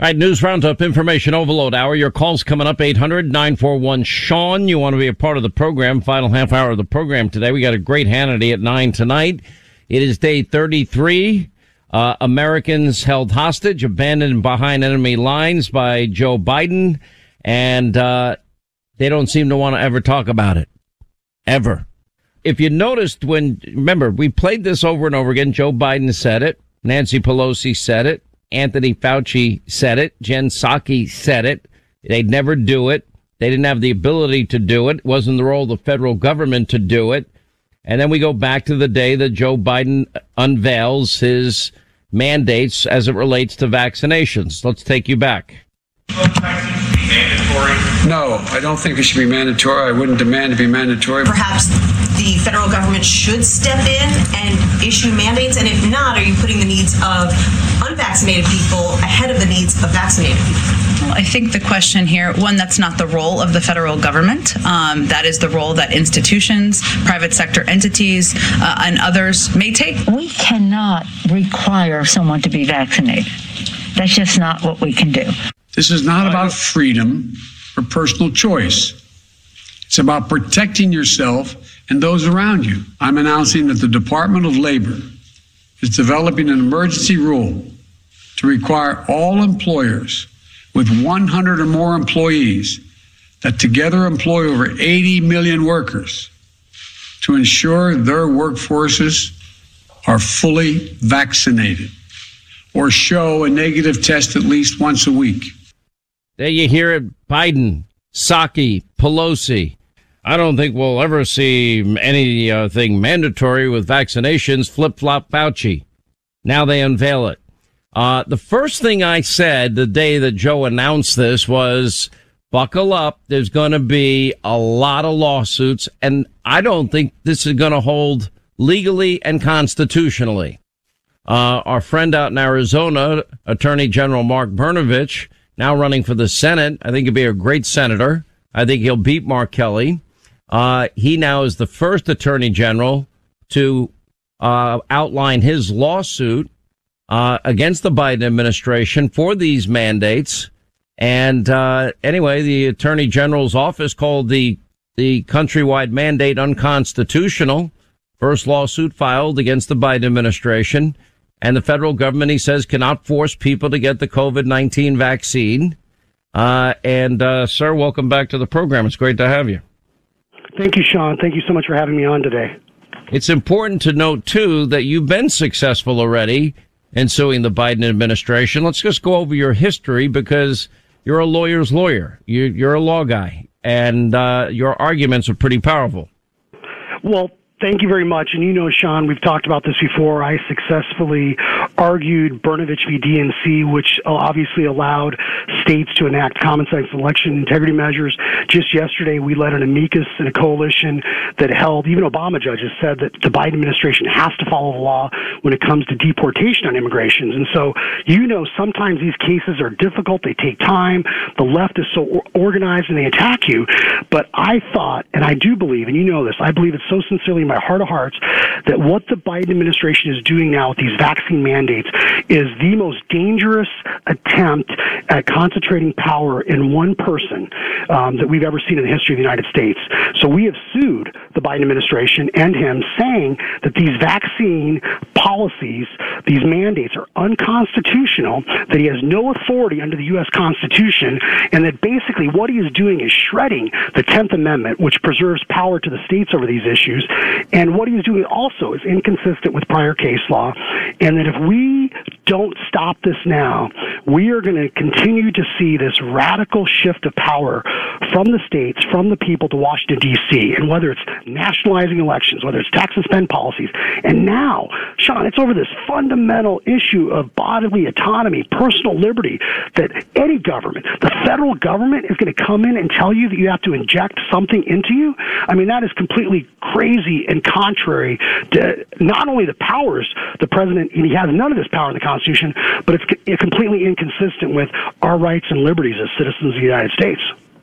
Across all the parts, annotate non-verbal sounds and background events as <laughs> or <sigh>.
All right, news roundup, information overload hour. Your calls coming up 800 941 Sean. You want to be a part of the program, final half hour of the program today. We got a great Hannity at 9 tonight. It is day 33. Uh, Americans held hostage, abandoned behind enemy lines by Joe Biden, and uh, they don't seem to want to ever talk about it. Ever. If you noticed when, remember, we played this over and over again. Joe Biden said it. Nancy Pelosi said it. Anthony Fauci said it. Jen Psaki said it. They'd never do it. They didn't have the ability to do it. it. wasn't the role of the federal government to do it. And then we go back to the day that Joe Biden unveils his mandates as it relates to vaccinations. Let's take you back. No, I don't think it should be mandatory. I wouldn't demand to be mandatory. Perhaps the federal government should step in and issue mandates? And if not, are you putting the needs of unvaccinated people ahead of the needs of vaccinated people? I think the question here, one, that's not the role of the federal government. Um, that is the role that institutions, private sector entities, uh, and others may take. We cannot require someone to be vaccinated. That's just not what we can do. This is not about freedom or personal choice. It's about protecting yourself and those around you. I'm announcing that the Department of Labor is developing an emergency rule to require all employers with 100 or more employees that together employ over 80 million workers to ensure their workforces are fully vaccinated or show a negative test at least once a week. There you hear it, Biden, Psaki, Pelosi. I don't think we'll ever see anything mandatory with vaccinations. Flip flop Fauci. Now they unveil it. Uh, the first thing I said the day that Joe announced this was buckle up. There's going to be a lot of lawsuits and I don't think this is going to hold legally and constitutionally. Uh, our friend out in Arizona, Attorney General Mark Brnovich, now running for the Senate. I think he'll be a great senator. I think he'll beat Mark Kelly. Uh, he now is the first attorney general to uh, outline his lawsuit uh, against the Biden administration for these mandates. And uh, anyway, the attorney general's office called the the countrywide mandate unconstitutional. First lawsuit filed against the Biden administration. And the federal government, he says, cannot force people to get the COVID 19 vaccine. Uh, and, uh, sir, welcome back to the program. It's great to have you. Thank you, Sean. Thank you so much for having me on today. It's important to note, too, that you've been successful already in suing the Biden administration. Let's just go over your history because you're a lawyer's lawyer. You're, a law guy, and uh, your arguments are pretty powerful. Well, Thank you very much. And you know, Sean, we've talked about this before. I successfully argued Brnovich v. DNC, which uh, obviously allowed states to enact common sense election integrity measures. Just yesterday, we led an amicus in a coalition that held, even Obama judges said that the Biden administration has to follow the law when it comes to deportation on immigrations. And so, you know, sometimes these cases are difficult. They take time. The left is so organized and they attack you. But I thought, and I do believe, and you know this, I believe it so sincerely in my heart of hearts that what the Biden administration is doing now with these vaccine mandates is the most dangerous attempt at concentrating power in one person um, that we've ever seen in the history of the United States. So we have sued the Biden administration and him saying that these vaccine policies, these mandates are unconstitutional, that he has no authority under the U.S. Constitution, and that basically what he is doing is shredding the 10th Amendment, which preserves power to the states over these issues, and what he's doing also is inconsistent with prior case law. And that if we don't stop this now, we are going to continue to see this radical shift of power from the states, from the people to Washington, D.C. And whether it's nationalizing elections, whether it's tax and spend policies. And now, Sean, it's over this fundamental issue of bodily autonomy, personal liberty, that any government, the federal government, is going to come in and tell you that you have to inject something into you. I mean, that is completely crazy and contrary to not only the powers the president, and he has none of this power in the Constitution, but it's completely inconsistent with our rights and liberties as citizens of the United States.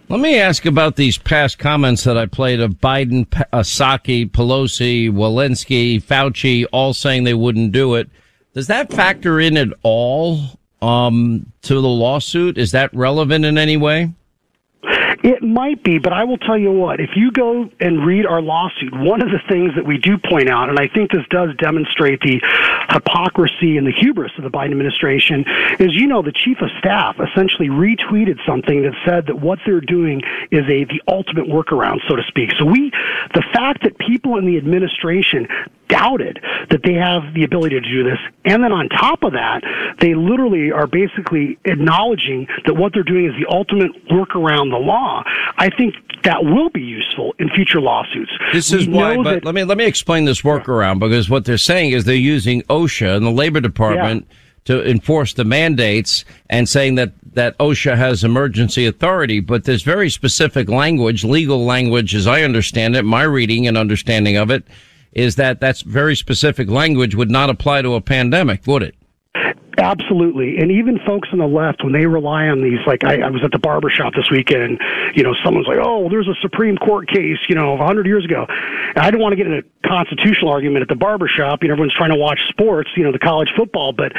Let me ask about these past comments that I played of Biden, Psaki, Pelosi, Walensky, Fauci, all saying they wouldn't do it. Does that factor in at all um, to the lawsuit? Is that relevant in any way? It might be, but I will tell you what, if you go and read our lawsuit, one of the things that we do point out, and I think this does demonstrate the hypocrisy and the hubris of the Biden administration, is you know, the chief of staff essentially retweeted something that said that what they're doing is a the ultimate workaround, so to speak. So we the fact that people in the administration doubted that they have the ability to do this. And then on top of that, they literally are basically acknowledging that what they're doing is the ultimate workaround the law. I think that will be useful in future lawsuits. This is we why, but that, let me let me explain this workaround because what they're saying is they're using OSHA and the Labor Department yeah. to enforce the mandates and saying that that OSHA has emergency authority, but there's very specific language, legal language as I understand it, my reading and understanding of it is that that's very specific language would not apply to a pandemic, would it? Absolutely. And even folks on the left, when they rely on these, like I, I was at the barber shop this weekend, you know, someone's like, oh, there's a Supreme Court case, you know, 100 years ago. And I don't want to get in a constitutional argument at the barber shop. You know, everyone's trying to watch sports, you know, the college football. But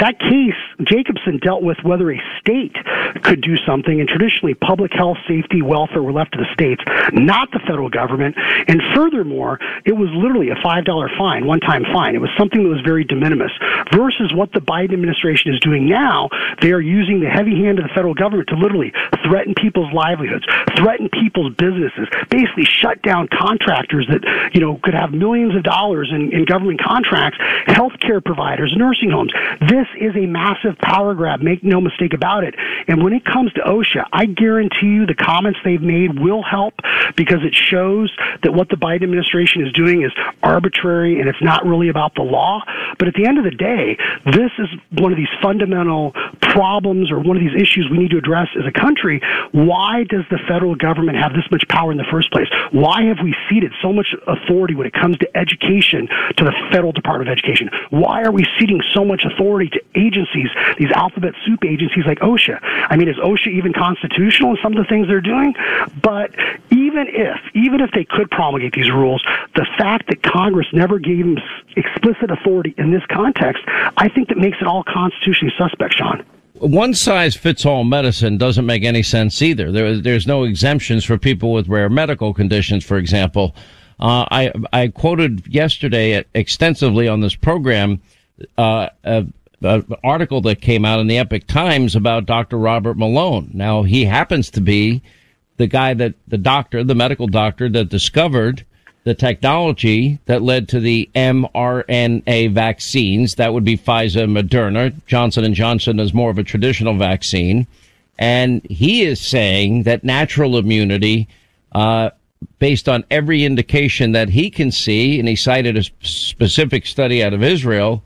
that case, Jacobson dealt with whether a state could do something. And traditionally, public health, safety, welfare were left to the states, not the federal government. And furthermore, it was literally a $5 fine, one time fine. It was something that was very de minimis versus what the Biden administration is doing now, they are using the heavy hand of the federal government to literally threaten people's livelihoods, threaten people's businesses, basically shut down contractors that, you know, could have millions of dollars in, in government contracts, healthcare providers, nursing homes. This is a massive power grab. Make no mistake about it. And when it comes to OSHA, I guarantee you the comments they've made will help because it shows that what the Biden administration is doing is arbitrary and it's not really about the law. But at the end of the day, this is one of these fundamental problems or one of these issues we need to address as a country. Why does the federal government have this much power in the first place? Why have we ceded so much authority when it comes to education to the federal Department of Education? Why are we ceding so much authority to agencies, these alphabet soup agencies like OSHA? I mean, is OSHA even constitutional in some of the things they're doing? But even if, even if they could promulgate these rules, the fact that Congress never gave them explicit authority in this context, I think that makes it all constitutionally suspect, Sean. One size fits all medicine doesn't make any sense either. There, there's no exemptions for people with rare medical conditions, for example. Uh, I, I quoted yesterday extensively on this program uh, a, an article that came out in the Epoch Times about Dr. Robert Malone. Now, he happens to be the guy that the doctor, the medical doctor that discovered the technology that led to the mRNA vaccines. That would be Pfizer, and Moderna. Johnson and Johnson is more of a traditional vaccine. And he is saying that natural immunity, uh, based on every indication that he can see, and he cited a specific study out of Israel,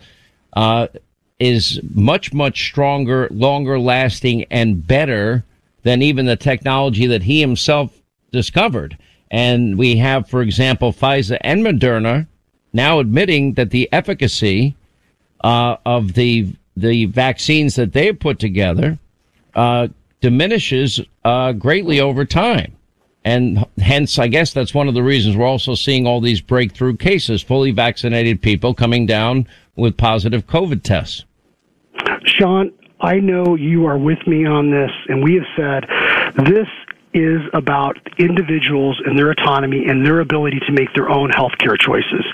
uh, is much, much stronger, longer lasting, and better than even the technology that he himself discovered. And we have, for example, Pfizer and Moderna now admitting that the efficacy uh, of the the vaccines that they've put together uh, diminishes uh, greatly over time. And hence, I guess that's one of the reasons we're also seeing all these breakthrough cases, fully vaccinated people coming down with positive COVID tests. Sean, I know you are with me on this, and we have said this is about individuals and their autonomy and their ability to make their own healthcare choices.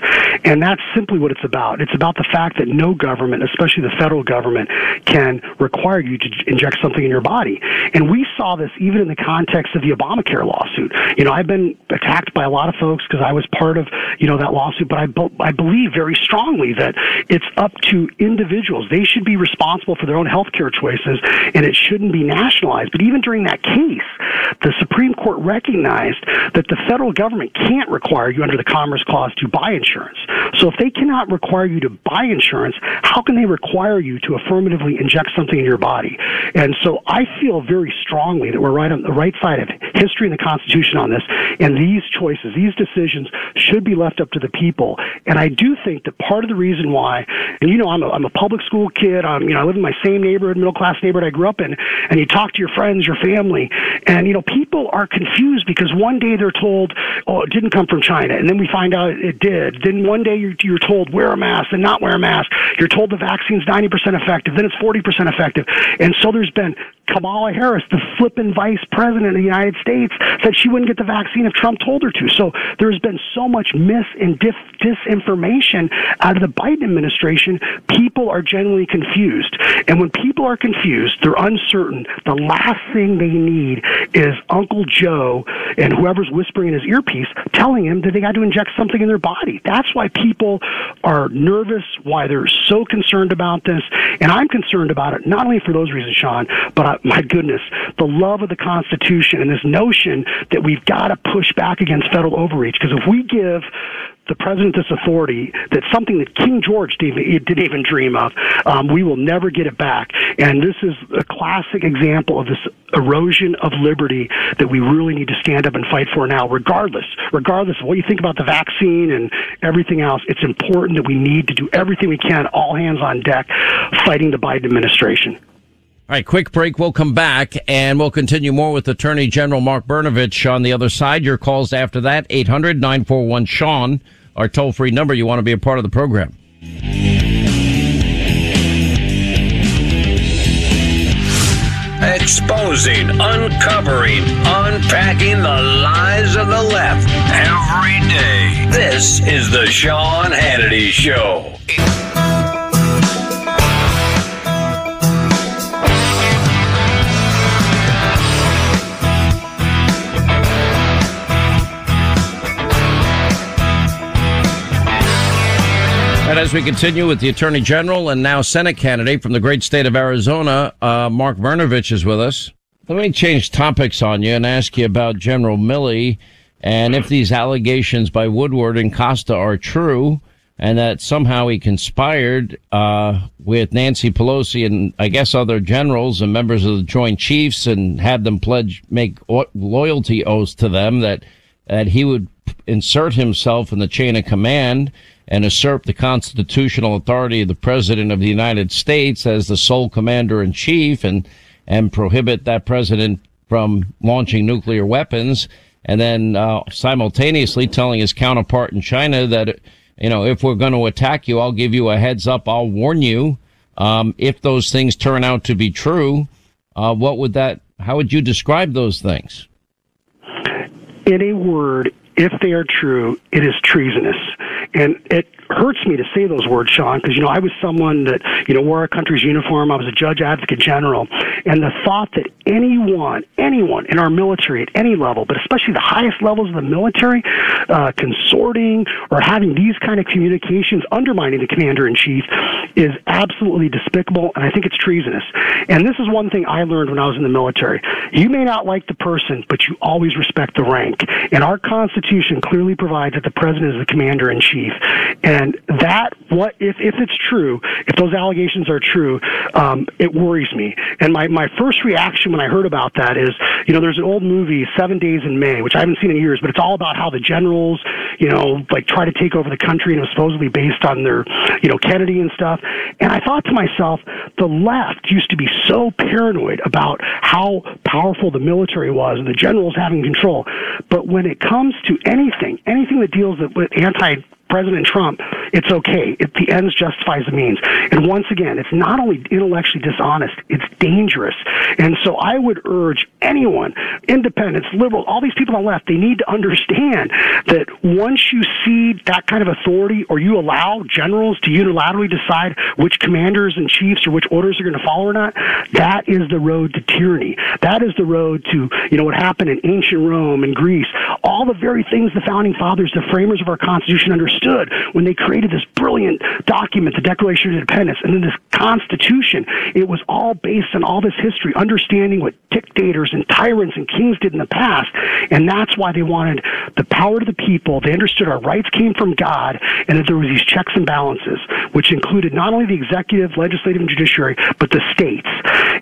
And that's simply what it's about. It's about the fact that no government, especially the federal government, can require you to inject something in your body. And we saw this even in the context of the Obamacare lawsuit. You know, I've been attacked by a lot of folks because I was part of, you know, that lawsuit, but I, be- I believe very strongly that it's up to individuals. They should be responsible for their own healthcare choices and it shouldn't be nationalized. But even during that case, the Supreme Court recognized that the federal government can't require you under the Commerce Clause to buy insurance. So if they cannot require you to buy insurance, how can they require you to affirmatively inject something in your body? And so I feel very strongly that we're right on the right side of history and the Constitution on this. And these choices, these decisions should be left up to the people. And I do think that part of the reason why, and you know, I'm a, I'm a public school kid. I'm, you know, I live in my same neighborhood, middle class neighborhood I grew up in. And you talk to your friends, your family, and you know, people are confused because one day they're told, oh, it didn't come from China. And then we find out it did. Then one day you're, you're told wear a mask and not wear a mask. You're told the vaccine's 90% effective, then it's 40% effective. And so there's been Kamala Harris, the flippin' vice president of the United States, said she wouldn't get the vaccine if Trump told her to. So there's been so much mis and disinformation out of the Biden administration. People are generally confused. And when people are confused, they're uncertain. The last thing they need is Uncle Joe and whoever's whispering in his earpiece telling him that they got to inject something in their body. That's why people are nervous, why they're so concerned about this. And I'm concerned about it, not only for those reasons, Sean, but I, my goodness, the love of the Constitution and this notion that we've got to push back against federal overreach. Because if we give the president this authority that's something that King George didn't, didn't even dream of. Um, we will never get it back. And this is a classic example of this erosion of liberty that we really need to stand up and fight for now, regardless, regardless of what you think about the vaccine and everything else. It's important that we need to do everything we can, all hands on deck, fighting the Biden administration. All right, quick break. We'll come back and we'll continue more with Attorney General Mark Brnovich on the other side. Your calls after that, 800 941 Sean, our toll free number. You want to be a part of the program. Exposing, uncovering, unpacking the lies of the left every day. This is the Sean Hannity Show. And as we continue with the Attorney General and now Senate candidate from the great state of Arizona, uh, Mark Brnovich is with us. Let me change topics on you and ask you about General Milley and if these allegations by Woodward and Costa are true and that somehow he conspired uh, with Nancy Pelosi and I guess other generals and members of the Joint Chiefs and had them pledge make loyalty oaths to them that that he would insert himself in the chain of command and usurp the constitutional authority of the president of the United States as the sole commander in chief and, and prohibit that president from launching nuclear weapons. And then, uh, simultaneously telling his counterpart in China that, you know, if we're going to attack you, I'll give you a heads up. I'll warn you. Um, if those things turn out to be true, uh, what would that, how would you describe those things? In a word, if they are true, it is treasonous. And it hurts me to say those words, Sean, because, you know, I was someone that, you know, wore our country's uniform. I was a judge advocate general. And the thought that anyone, anyone in our military at any level, but especially the highest levels of the military, uh, consorting or having these kind of communications undermining the commander in chief is absolutely despicable. And I think it's treasonous. And this is one thing I learned when I was in the military. You may not like the person, but you always respect the rank. And our Constitution clearly provides that the president is the commander in chief. And that, what if if it's true, if those allegations are true, um, it worries me. And my my first reaction when I heard about that is, you know, there's an old movie, Seven Days in May, which I haven't seen in years, but it's all about how the generals, you know, like try to take over the country, and it was supposedly based on their, you know, Kennedy and stuff. And I thought to myself, the left used to be so paranoid about how powerful the military was and the generals having control. But when it comes to anything, anything that deals with anti President Trump, it's okay. It, the ends justifies the means. And once again, it's not only intellectually dishonest, it's dangerous. And so I would urge anyone, independents, liberals, all these people on the left, they need to understand that once you cede that kind of authority or you allow generals to unilaterally decide which commanders and chiefs or which orders are going to follow or not, that is the road to tyranny. That is the road to, you know, what happened in ancient Rome and Greece. All the very things the founding fathers, the framers of our Constitution understood when they created this brilliant document, the Declaration of Independence, and then this Constitution. It was all based on all this history, understanding what dictators and tyrants and kings did in the past. And that's why they wanted the power to the people. They understood our rights came from God and that there was these checks and balances, which included not only the executive, legislative, and judiciary, but the states.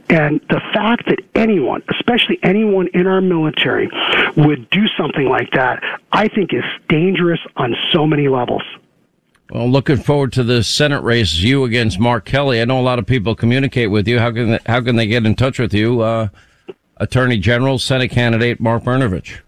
And the fact that anyone, especially anyone in our military, would do something like that, I think is dangerous on so many levels. Well, looking forward to the Senate race, you against Mark Kelly. I know a lot of people communicate with you. How can they, how can they get in touch with you? Uh, Attorney General, Senate candidate Mark Brnovich?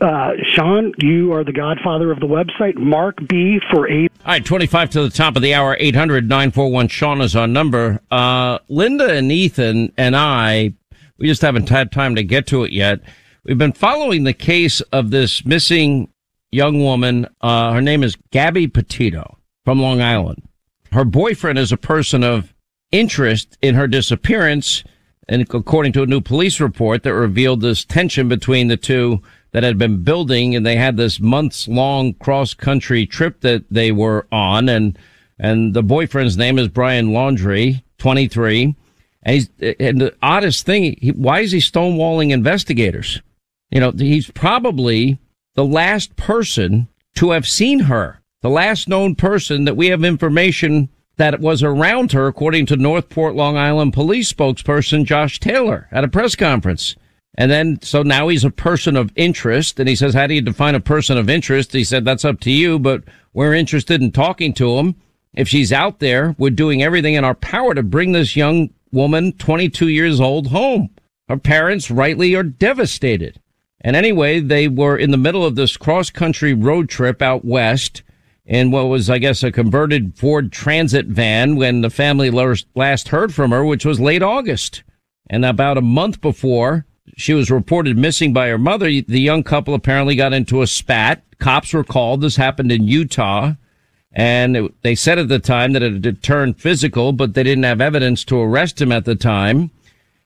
Uh, Sean, you are the godfather of the website. Mark B for eight. All right, 25 to the top of the hour, 800 941 Sean is our number. Uh, Linda and Ethan and I, we just haven't had time to get to it yet. We've been following the case of this missing young woman. Uh, her name is Gabby Petito from Long Island. Her boyfriend is a person of interest in her disappearance. And according to a new police report that revealed this tension between the two that had been building and they had this months long cross country trip that they were on. And, and the boyfriend's name is Brian Laundrie, 23. And he's, and the oddest thing, he, why is he stonewalling investigators? You know, he's probably the last person to have seen her, the last known person that we have information that was around her, according to Northport, Long Island police spokesperson Josh Taylor at a press conference. And then, so now he's a person of interest. And he says, how do you define a person of interest? He said, that's up to you, but we're interested in talking to him. If she's out there, we're doing everything in our power to bring this young woman, 22 years old, home. Her parents rightly are devastated. And anyway, they were in the middle of this cross country road trip out west in what was, I guess, a converted Ford Transit van when the family last heard from her, which was late August. And about a month before she was reported missing by her mother, the young couple apparently got into a spat. Cops were called. This happened in Utah. And they said at the time that it had turned physical, but they didn't have evidence to arrest him at the time.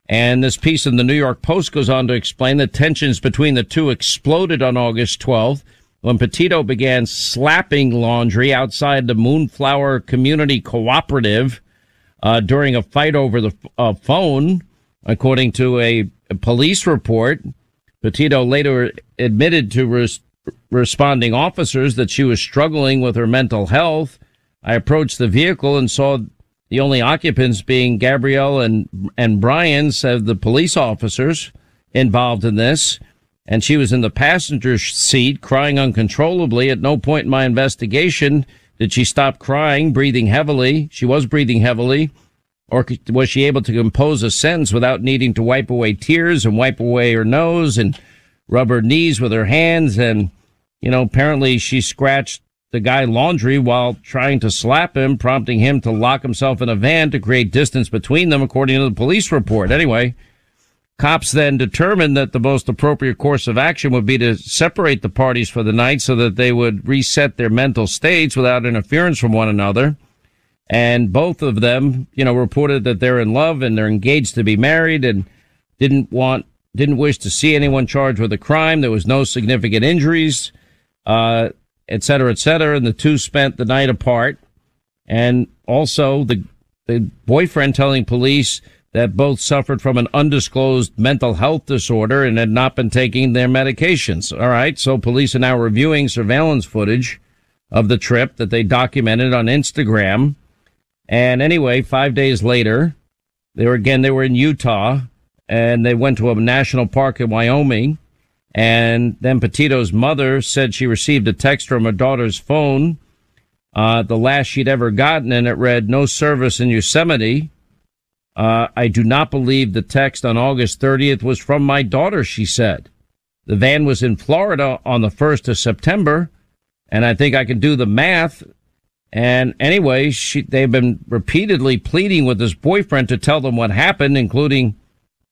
And this piece in the New York Post goes on to explain that tensions between the two exploded on August 12th when Petito began slapping Laundrie outside the Moonflower Community Cooperative uh, during a fight over the uh, phone, according to a, police report. Petito later admitted to res- responding officers that she was struggling with her mental health. I approached the vehicle and saw the only occupants being Gabrielle and, and Brian, said the police officers involved in this. And she was in the passenger seat crying uncontrollably. At no point in my investigation did she stop crying, breathing heavily. She was breathing heavily. Or was she able to compose a sentence without needing to wipe away tears and wipe away her nose and rub her knees with her hands? And, you know, apparently she scratched the guy Laundrie while trying to slap him, prompting him to lock himself in a van to create distance between them, according to the police report. Anyway, cops then determined that the most appropriate course of action would be to separate the parties for the night so that they would reset their mental states without interference from one another. And both of them, you know, reported that they're in love and they're engaged to be married and didn't want, didn't wish to see anyone charged with a crime. There was no significant injuries. Uh, et cetera, et cetera. And the two spent the night apart. And also the, the boyfriend telling police that both suffered from an undisclosed mental health disorder and had not been taking their medications. All right. So police are now reviewing surveillance footage of the trip that they documented on Instagram. And anyway, five days later, they were again, they were in Utah and they went to a national park in Wyoming and then Petito's mother said she received a text from her daughter's phone, uh, the last she'd ever gotten, and it read, no service in Yosemite. Uh, I do not believe the text on August 30th was from my daughter, she said. The van was in Florida on the 1st of September, and I think I can do the math. And anyway, she, they've been repeatedly pleading with his boyfriend to tell them what happened, including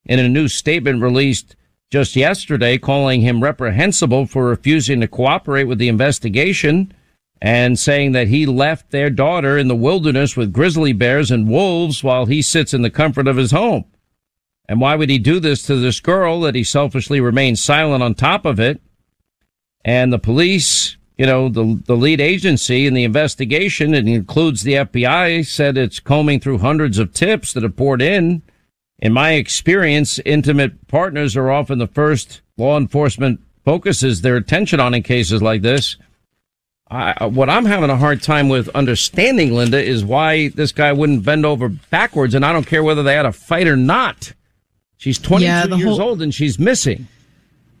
in a new statement released just yesterday calling him reprehensible for refusing to cooperate with the investigation and saying that he left their daughter in the wilderness with grizzly bears and wolves while he sits in the comfort of his home. And why would he do this to this girl that he selfishly remains silent on top of it? And the police, you know, the, the lead agency in the investigation, it includes the FBI, said it's combing through hundreds of tips that have poured in in my experience, intimate partners are often the first law enforcement focuses their attention on in cases like this. I, what I'm having a hard time with understanding, Linda, is why this guy wouldn't bend over backwards, and I don't care whether they had a fight or not. She's 22 yeah, years whole, old and she's missing.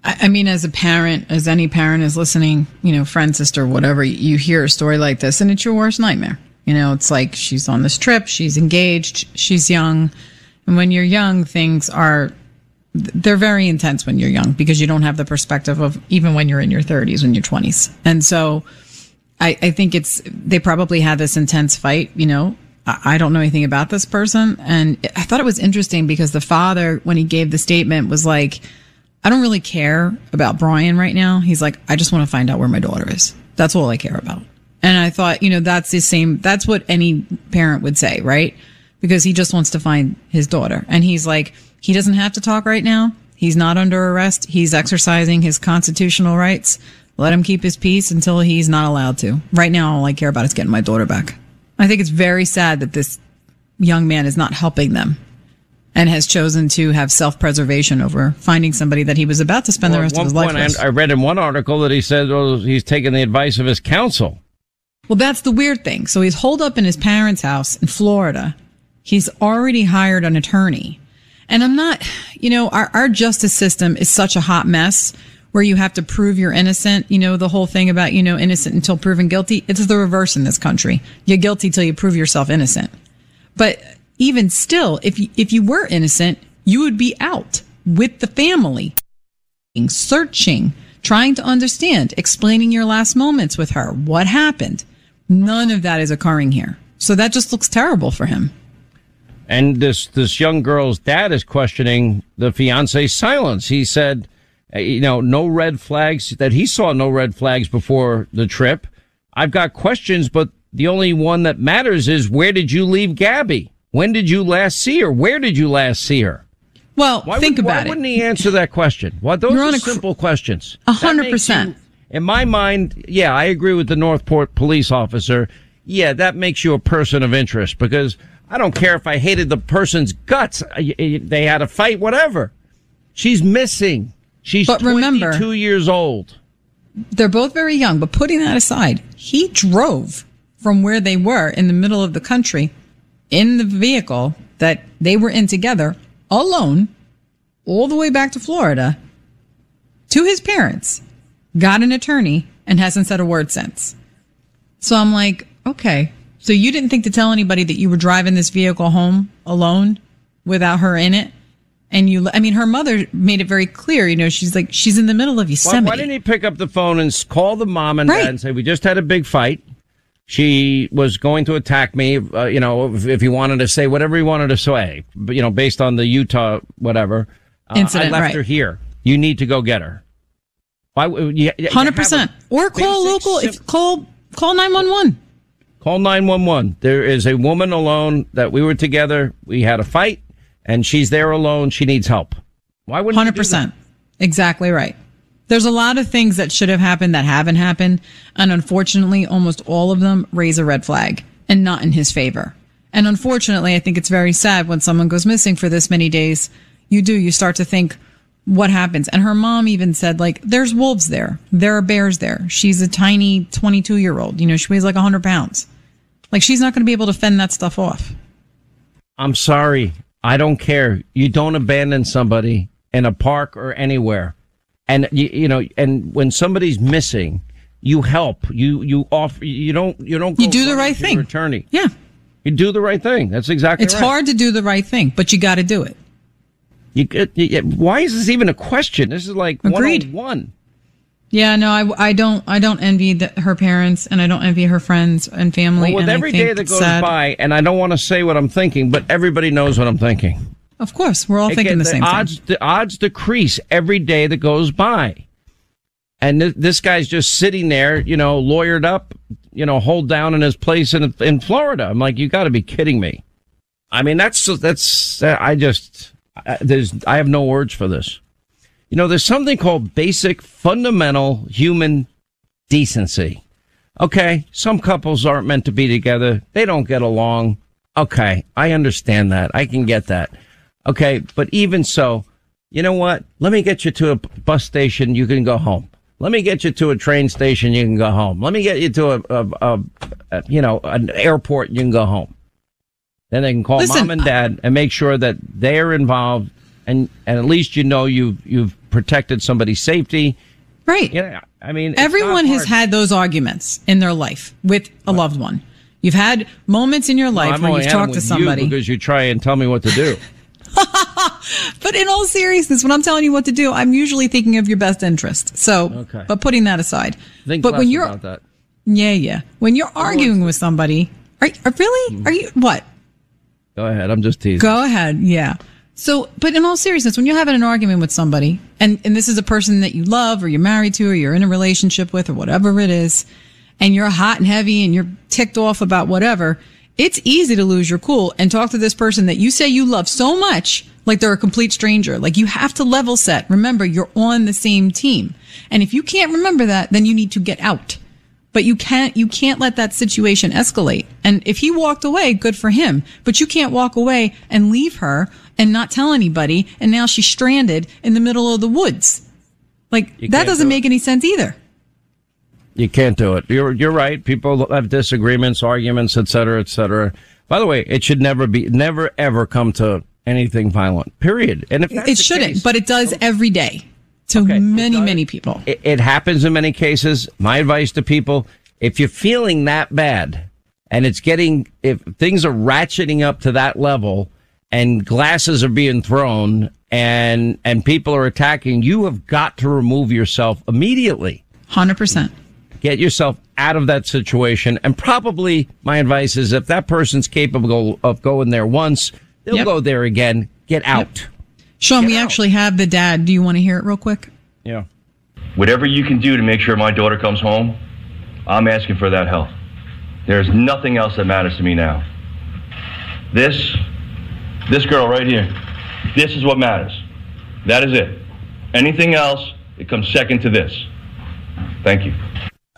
I, I mean, as a parent, as any parent is listening, you know, friend, sister, whatever, you hear a story like this, and it's your worst nightmare. You know, it's like she's on this trip, she's engaged, she's young and when you're young, things are they're very intense when you're young because you don't have the perspective of even when you're in your 30s, when you're 20s. And so I, I think it's, they probably had this intense fight, you know. I, I don't know anything about this person. And I thought it was interesting because the father, when he gave the statement, was like, I don't really care about Brian right now. He's like, I just want to find out where my daughter is. That's all I care about. And I thought, you know, that's the same, that's what any parent would say, right? Because he just wants to find his daughter. And he's like, he doesn't have to talk right now. He's not under arrest. He's exercising his constitutional rights. Let him keep his peace until he's not allowed to. Right now, all I care about is getting my daughter back. I think it's very sad that this young man is not helping them and has chosen to have self preservation over finding somebody that he was about to spend Well, the rest of his life with. I, I read in one article that he said well, he's taking the advice of his counsel. Well, that's the weird thing. So he's holed up in his parents' house in Florida. He's already hired an attorney. And I'm not, you know, our, our justice system is such a hot mess where you have to prove you're innocent. You know, the whole thing about, you know, innocent until proven guilty. It's the reverse in this country. You're guilty till you prove yourself innocent. But even still, if you, if you were innocent, you would be out with the family searching, trying to understand, explaining your last moments with her. What happened? None of that is occurring here. So that just looks terrible for him. And this this young girl's dad is questioning the fiance's silence. He said, uh, you know, no red flags that he saw no red flags before the trip. I've got questions, but the only one that matters is where did you leave Gabby? When did you last see her? Where did you last see her? Well, Why think would, about why it. Why wouldn't he answer that question? Well, those You're are a cr- simple questions. A hundred percent. In my mind, yeah, I agree with the Northport police officer. Yeah, that makes you a person of interest because I don't care if I hated the person's guts. They had a fight, whatever. She's missing. She's But remember- 22 years old. They're both very young, but putting that aside, he drove from where they were in the middle of the country in the vehicle that they were in together alone all the way back to Florida to his parents, got an attorney, and hasn't said a word since. So I'm like, okay. So you didn't think to tell anybody that you were driving this vehicle home alone without her in it? And you, I mean, her mother made it very clear, you know, she's like, she's in the middle of Why, Yosemite. why didn't he pick up the phone and call the mom and Right. dad and say, "We just had a big fight. She was going to attack me. Uh, you know, if, if he wanted to say whatever he wanted to say, but you know, based on the Utah whatever uh, Incident, I left right. her here. You need to go get her. Why? would you- you have Hundred percent. Or call local. sim- If call call nine one one. Call 911. There is a woman alone that we were together. We had a fight and she's there alone. She needs help. Why wouldn't you Hundred do percent. Exactly right. There's a lot of things that should have happened that haven't happened, and unfortunately, almost all of them raise a red flag, and not in his favor. And unfortunately, I think it's very sad when someone goes missing for this many days. You do. You start to think, what happens? And her mom even said, like, there's wolves there. There are bears there. She's a tiny 22 year old. You know, she weighs like 100 pounds. Like, she's not going to be able to fend that stuff off. I'm sorry. I don't care. You don't abandon somebody in a park or anywhere. And you, you know, and when somebody's missing, you help. You you offer. You don't. You don't. You do the right thing. Attorney. Yeah. You do the right thing. That's exactly It's right. hard to do the right thing, but you got to do it. You, get- you, why is this even a question? This is like Agreed. one. Oh Yeah, no, I, I don't I don't envy the, her parents and I don't envy her friends and family. Well, with and think day that goes sad. by, and I don't want to say what I'm thinking, but everybody knows what I'm thinking. Of course, we're all It thinking get- the same odds, thing. The odds decrease every day that goes by. And th- this guy's just sitting there, you know, lawyered up, you know, hold down in his place in in Florida. I'm like, you got to be kidding me. I mean, that's that's I just I, there's I have no words for this. You know, there's something called basic fundamental human decency. Okay, some couples aren't meant to be together. They don't get along. Okay, I understand that. I can get that. Okay, but even so, you know what? Let me get you to a bus station. You can go home. Let me get you to a train station. You can go home. Let me get you to a, a, a, a you know, an airport. You can go home. Then they can call Listen, mom and dad and make sure that they're involved, and and at least you know you've you've protected somebody's safety. Right. Yeah, I mean, Everyone has had those arguments in their life with a loved one. You've had moments in your life I'm where you've talked to with you somebody. because you try and tell me what to do. <laughs> but in all seriousness, when I'm telling you what to do, I'm usually thinking of your best interest. So, Okay. but putting that aside, Think but when you're, about that. yeah, yeah, when you're arguing with somebody, are, are really, Mm-hmm. are you what? Go ahead. I'm just teasing. Go ahead. Yeah. So, but in all seriousness, when you're having an argument with somebody and, and this is a person that you love or you're married to or you're in a relationship with or whatever it is, and you're hot and heavy and you're ticked off about whatever, it's easy to lose your cool and talk to this person that you say you love so much like they're a complete stranger. Like you have to level set. Remember, you're on the same team. And if you can't remember that, then you need to get out but you can't you can't let that situation escalate and if he walked away good for him but you can't walk away and leave her and not tell anybody and now she's stranded in the middle of the woods like You that doesn't do make any sense either You can't do it. You're you're right. People have disagreements, arguments, etc cetera, et cetera. By the way, it should never be, never ever come to anything violent. Period. And if that's it shouldn't case- but it does every day to Okay, many many people it, it happens in many cases. My advice to people: if you're feeling that bad, and it's getting, if things are ratcheting up to that level, and glasses are being thrown, and and people are attacking, you have got to remove yourself immediately. 100% get yourself out of that situation. And probably my advice is if that person's capable of going there once, they'll Yep. go there again. Get out. Sean we actually have the dad do you want to hear it real quick Yeah. Whatever you can do to make sure my daughter comes home, I'm asking for that help. There's nothing else that matters to me now. This, this girl right here, this is what matters. That is it. Anything else, it comes second to this. Thank you.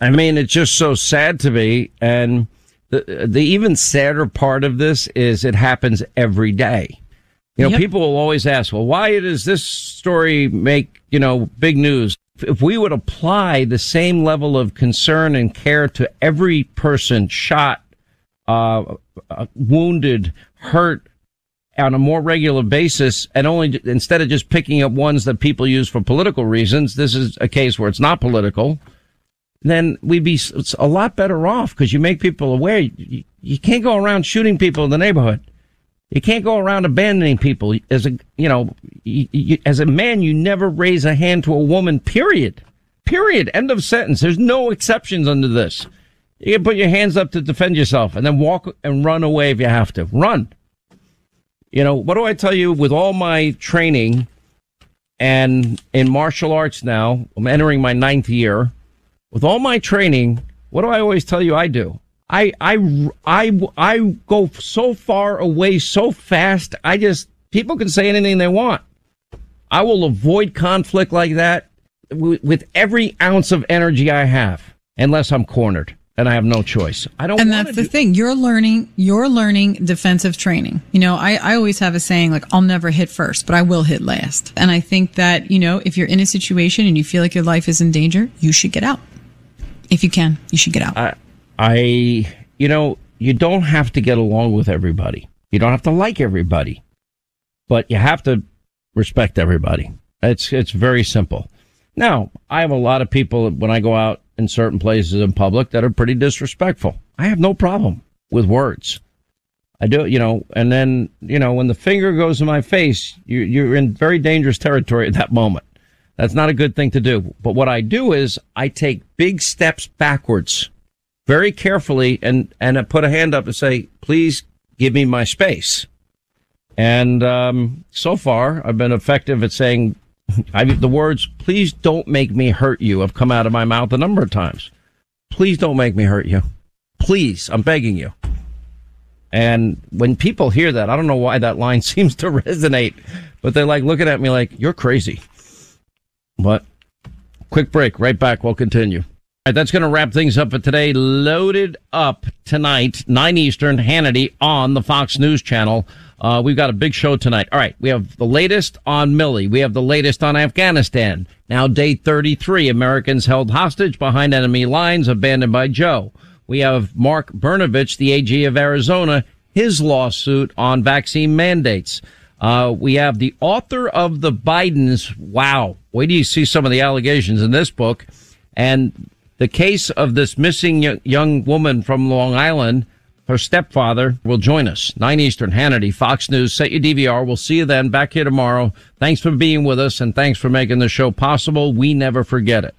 I mean, it's just so sad to me. And the, the even sadder part of this is it happens every day. You know, Yep. people will always ask, well, why does this story make, you know, big news? If we would apply the same level of concern and care to every person shot, uh, uh, wounded, hurt on a more regular basis and only instead of just picking up ones that people use for political reasons, this is a case where it's not political then we'd be a lot better off because you make people aware. You, you can't go around shooting people in the neighborhood. You can't go around abandoning people. As a, you know, you, you, as a man, you never raise a hand to a woman, period. Period. End of sentence. There's no exceptions under this. You can put your hands up to defend yourself and then walk and run away if you have to. Run. You know, what do I tell you with all my training and in martial arts now? I'm entering my ninth year with all my training, what do I always tell you I do? I, I, I, I go so far away so fast. I just, people can say anything they want. I will avoid conflict like that with, with every ounce of energy I have, unless I'm cornered and I have no choice. I don't and that's the do- thing you're learning you're learning defensive training you know I, I always have a saying like i'll never hit first but i will hit last and i think that you know if you're in a situation and you feel like your life is in danger you should get out if you can you should get out I, I, you know, you don't have to get along with everybody. You don't have to like everybody, but you have to respect everybody. It's, it's very simple. Now, I have a lot of people when I go out in certain places in public that are pretty disrespectful. I have no problem with words. I do, you know, and then, you know, when the finger goes in my face, you, you're in very dangerous territory at that moment. That's not a good thing to do. But what I do is I take big steps backwards very carefully and, and put a hand up and say, please give me my space. And, um, so far I've been effective at saying <laughs> I, the words, please don't make me hurt you have come out of my mouth a number of times. Please don't make me hurt you. Please, I'm begging you. And when people hear that, I don't know why that line <laughs> seems to resonate, but they're like looking at me like, you're crazy. But quick break, right back. We'll continue. All right, that's going to wrap things up for today. Loaded up tonight, 9 Eastern, Hannity on the Fox News Channel. Uh, we've got a big show tonight. All right, we have the latest on Milley. We have the latest on Afghanistan. Now, day 33, Americans held hostage behind enemy lines, abandoned by Joe. We have Mark Brnovich, the AG of Arizona, his lawsuit on vaccine mandates. Uh, we have the author of the Bidens. Wow. Wait do you see some of the allegations in this book. And the case of this missing young woman from Long Island. her stepfather, will join us. 9 Eastern, Hannity, Fox News. Set your DVR. We'll see you then. Back here tomorrow. Thanks for being with us and thanks for making the show possible. We never forget it.